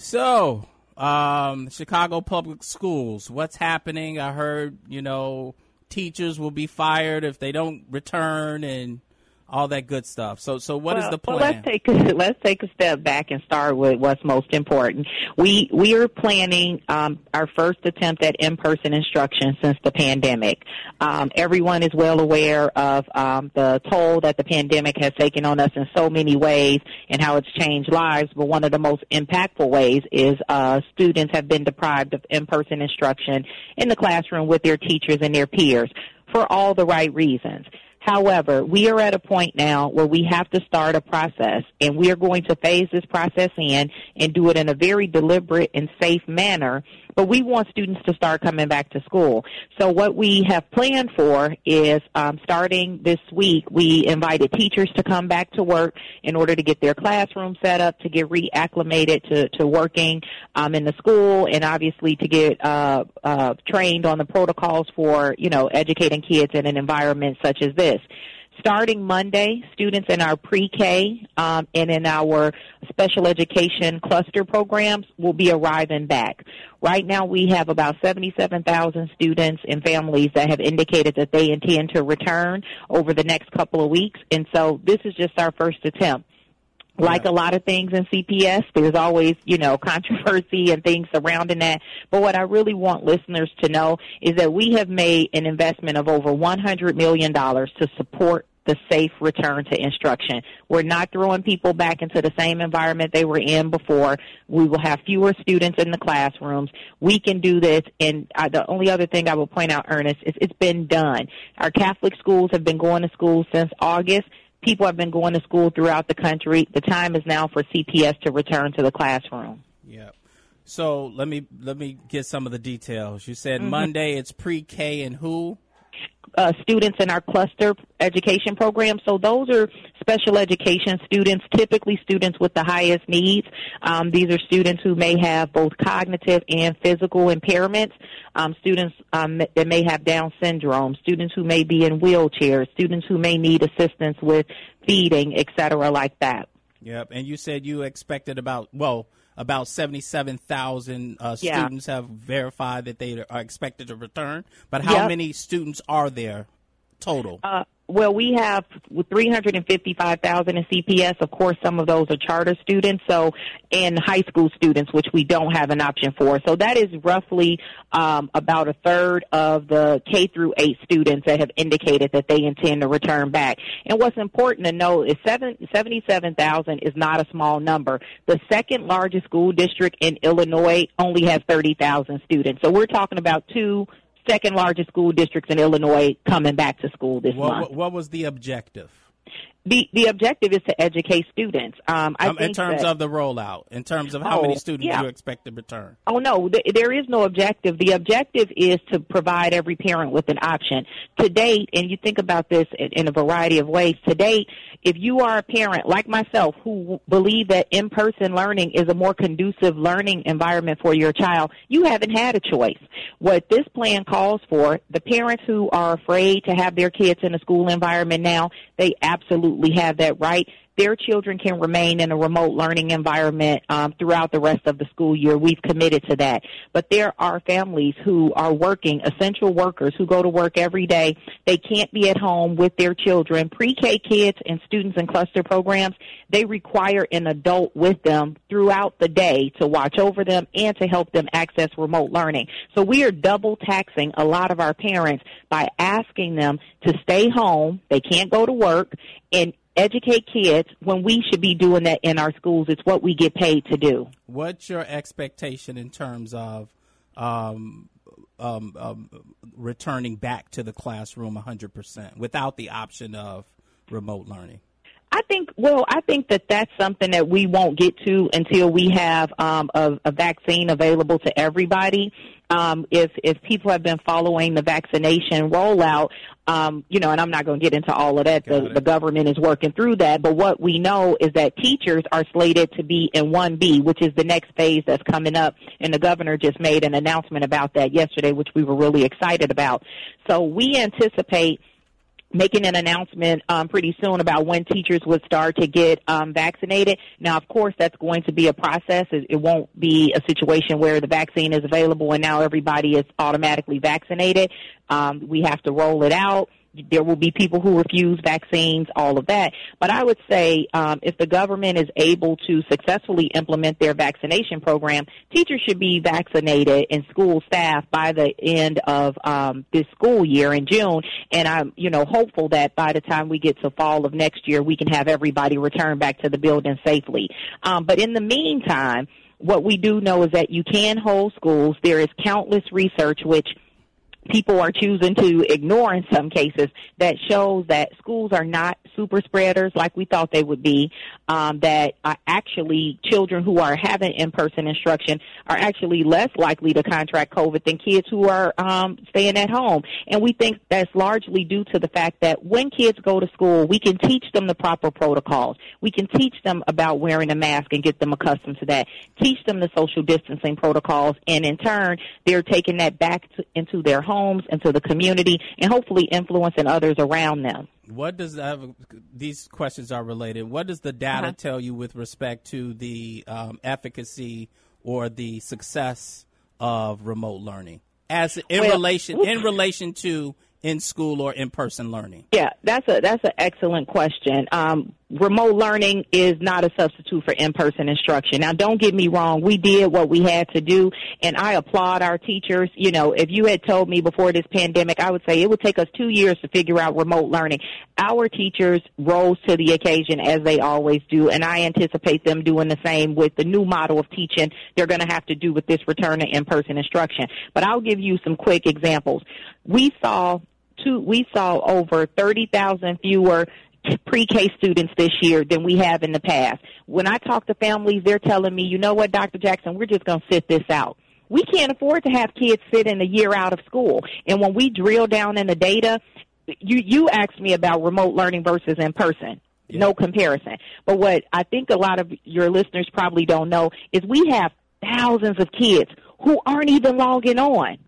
So, um, Chicago Public Schools, what's happening? I heard, you know, teachers will be fired if they don't return and all that good stuff. So, so what well, is the plan? Well, let's take a, let's take a step back and start with what's most important. We we are planning um, our first attempt at in-person instruction since the pandemic. Um, everyone is well aware of um, the toll that the pandemic has taken on us in so many ways and how it's changed lives. But one of the most impactful ways is uh, students have been deprived of in-person instruction in the classroom with their teachers and their peers for all the right reasons. However, we are at a point now where we have to start a process and we are going to phase this process in and do it in a very deliberate and safe manner but we want students to start coming back to school. So what we have planned for is um, starting this week, we invited teachers to come back to work in order to get their classroom set up, to get reacclimated to, to working um, in the school, and obviously to get uh, uh, trained on the protocols for, you know, educating kids in an environment such as this starting Monday, students in our pre-K um, and in our special education cluster programs will be arriving back. Right now, we have about 77,000 students and families that have indicated that they intend to return over the next couple of weeks, and so this is just our first attempt like a lot of things in CPS, there's always, you know, controversy and things surrounding that. But what I really want listeners to know is that we have made an investment of over $100 million to support the safe return to instruction. We're not throwing people back into the same environment they were in before. We will have fewer students in the classrooms. We can do this. And uh, the only other thing I will point out, Ernest, is it's been done. Our Catholic schools have been going to school since August. People have been going to school throughout the country. The time is now for CPS to return to the classroom. Yep. So let me let me get some of the details. You said mm-hmm. Monday it's pre-K and who? Uh, students in our cluster education program. So those are special education students, typically students with the highest needs. Um, these are students who may have both cognitive and physical impairments, um, students um, that may have Down syndrome, students who may be in wheelchairs, students who may need assistance with feeding, et cetera, like that. Yep. And you said you expected about, well, about 77,000 uh, yeah. students have verified that they are expected to return. But how yep. many students are there total? Uh, well, we have 355,000 in CPS. Of course, some of those are charter students, so and high school students, which we don't have an option for. So that is roughly um, about a third of the K through eight students that have indicated that they intend to return back. And what's important to know is seven, 77,000 is not a small number. The second largest school district in Illinois only has 30,000 students. So we're talking about two second largest school districts in Illinois coming back to school this what, month. What was the objective? The the objective is to educate students. Um, I um, in terms that, of the rollout, in terms of how oh, many students yeah. you expect to return. Oh no, th- there is no objective. The objective is to provide every parent with an option. To date, and you think about this in, in a variety of ways. To date, if you are a parent like myself who believe that in-person learning is a more conducive learning environment for your child, you haven't had a choice. What this plan calls for, the parents who are afraid to have their kids in a school environment now, they absolutely absolutely have that right. Their children can remain in a remote learning environment um, throughout the rest of the school year. We've committed to that. But there are families who are working, essential workers who go to work every day. They can't be at home with their children. Pre-K kids and students in cluster programs, they require an adult with them throughout the day to watch over them and to help them access remote learning. So we are double taxing a lot of our parents by asking them to stay home. They can't go to work and educate kids when we should be doing that in our schools. It's what we get paid to do. What's your expectation in terms of um, um, um, returning back to the classroom 100% without the option of remote learning? I think, well, I think that that's something that we won't get to until we have um, a, a vaccine available to everybody. Um, if if people have been following the vaccination rollout, um, you know, and I'm not going to get into all of that. The, the, government is working through that. But what we know is that teachers are slated to be in 1B, which is the next phase that's coming up. And the governor just made an announcement about that yesterday, which we were really excited about. So we anticipate making an announcement um, pretty soon about when teachers would start to get um, vaccinated. Now, of course, that's going to be a process. It, it won't be a situation where the vaccine is available and now everybody is automatically vaccinated. Um, we have to roll it out there will be people who refuse vaccines, all of that. But I would say um, if the government is able to successfully implement their vaccination program, teachers should be vaccinated and school staff by the end of um, this school year in June. And I'm, you know, hopeful that by the time we get to fall of next year, we can have everybody return back to the building safely. Um, but in the meantime, what we do know is that you can hold schools. There is countless research which people are choosing to ignore in some cases that shows that schools are not super spreaders like we thought they would be, um, that actually children who are having in-person instruction are actually less likely to contract COVID than kids who are um, staying at home. And we think that's largely due to the fact that when kids go to school, we can teach them the proper protocols. We can teach them about wearing a mask and get them accustomed to that. Teach them the social distancing protocols, and in turn, they're taking that back to, into their homes, into the community, and hopefully influencing others around them. What does uh, these questions are related? What does the data uh-huh. tell you with respect to the um, efficacy or the success of remote learning, as in well, relation in relation to in school or in person learning? Yeah, that's a that's an excellent question. Um, remote learning is not a substitute for in-person instruction. Now, don't get me wrong. We did what we had to do, and I applaud our teachers. You know, if you had told me before this pandemic, I would say it would take us two years to figure out remote learning. Our teachers rose to the occasion as they always do, and I anticipate them doing the same with the new model of teaching they're going to have to do with this return to in-person instruction. But I'll give you some quick examples. We saw two, we saw over 30,000 fewer pre-K students this year than we have in the past. When I talk to families, they're telling me, you know what, Dr. Jackson, we're just going to sit this out. We can't afford to have kids sit in a year out of school. And when we drill down in the data, you, you asked me about remote learning versus in person. Yeah. No comparison. But what I think a lot of your listeners probably don't know is we have thousands of kids who aren't even logging on.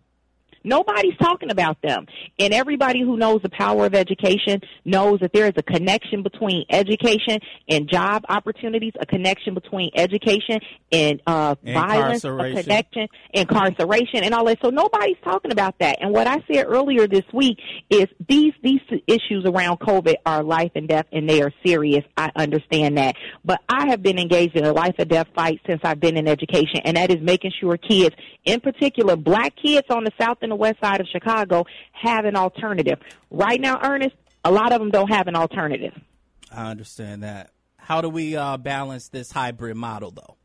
Nobody's talking about them. And everybody who knows the power of education knows that there is a connection between education and job opportunities, a connection between education and uh, violence, a connection, incarceration, and all that. So nobody's talking about that. And what I said earlier this week is these these issues around COVID are life and death, and they are serious. I understand that, but I have been engaged in a life or death fight since I've been in education, and that is making sure kids, in particular, black kids on the south and the west side of Chicago have an alternative. Right now, Ernest, a lot of them don't have an alternative. I understand that. How do we uh, balance this hybrid model, though?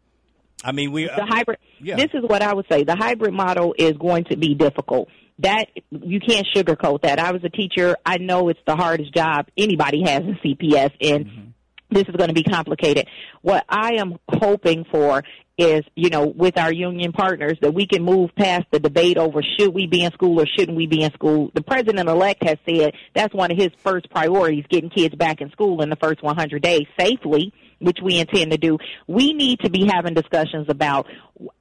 I mean, we the hybrid. Yeah. This is what I would say. The hybrid model is going to be difficult. That you can't sugarcoat that. I was a teacher. I know it's the hardest job anybody has in CPS, and mm-hmm this is going to be complicated. What I am hoping for is, you know, with our union partners that we can move past the debate over should we be in school or shouldn't we be in school. The president elect has said that's one of his first priorities, getting kids back in school in the first 100 days safely which we intend to do, we need to be having discussions about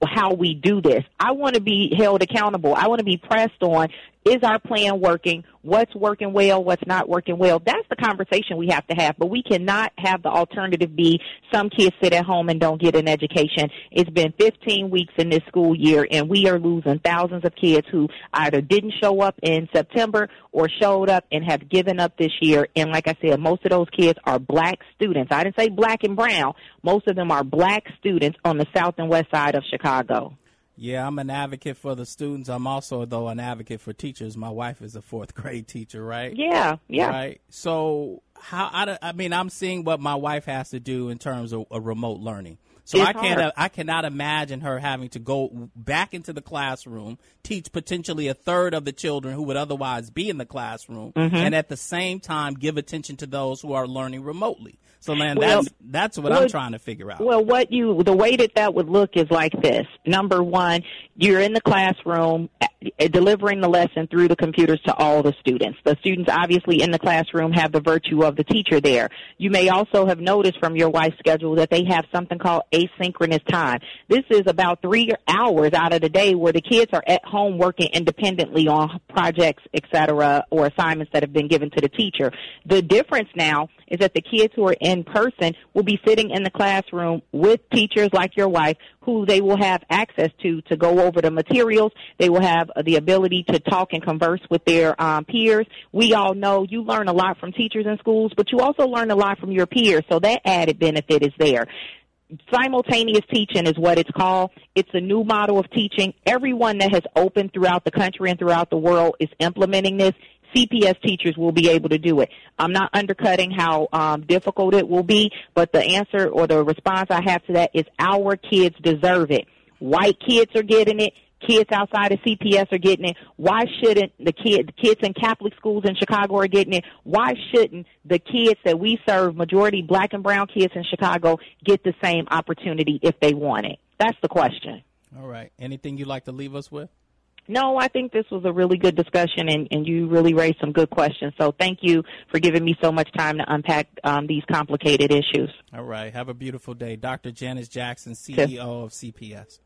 how we do this. I want to be held accountable. I want to be pressed on is our plan working? What's working well? What's not working well? That's the conversation we have to have, but we cannot have the alternative be some kids sit at home and don't get an education. It's been 15 weeks in this school year and we are losing thousands of kids who either didn't show up in September or showed up and have given up this year. And like I said, most of those kids are black students. I didn't say black and brown. Most of them are black students on the south and west side of Chicago. Yeah, I'm an advocate for the students. I'm also, though, an advocate for teachers. My wife is a fourth grade teacher, right? Yeah, yeah. Right. So, how I, I mean, I'm seeing what my wife has to do in terms of a remote learning. So it's I can't, hard. I cannot imagine her having to go back into the classroom, teach potentially a third of the children who would otherwise be in the classroom, mm-hmm. and at the same time give attention to those who are learning remotely. So, Lynn, well, that's that's what well, I'm trying to figure out. Well, what you the way that that would look is like this. Number one, you're in the classroom uh, delivering the lesson through the computers to all the students. The students obviously in the classroom have the virtue of the teacher there. You may also have noticed from your wife's schedule that they have something called asynchronous time. This is about three hours out of the day where the kids are at home working independently on projects, etc., or assignments that have been given to the teacher. The difference now is that the kids who are in person will be sitting in the classroom with teachers like your wife who they will have access to to go over the materials. They will have the ability to talk and converse with their um, peers. We all know you learn a lot from teachers in schools, but you also learn a lot from your peers. So that added benefit is there simultaneous teaching is what it's called. It's a new model of teaching. Everyone that has opened throughout the country and throughout the world is implementing this. CPS teachers will be able to do it. I'm not undercutting how um, difficult it will be, but the answer or the response I have to that is our kids deserve it. White kids are getting it. Kids outside of CPS are getting it. Why shouldn't the kids, the kids in Catholic schools in Chicago are getting it? Why shouldn't the kids that we serve, majority black and brown kids in Chicago, get the same opportunity if they want it? That's the question. All right. Anything you'd like to leave us with? No, I think this was a really good discussion, and, and you really raised some good questions. So thank you for giving me so much time to unpack um, these complicated issues. All right. Have a beautiful day. Dr. Janice Jackson, CEO of CPS.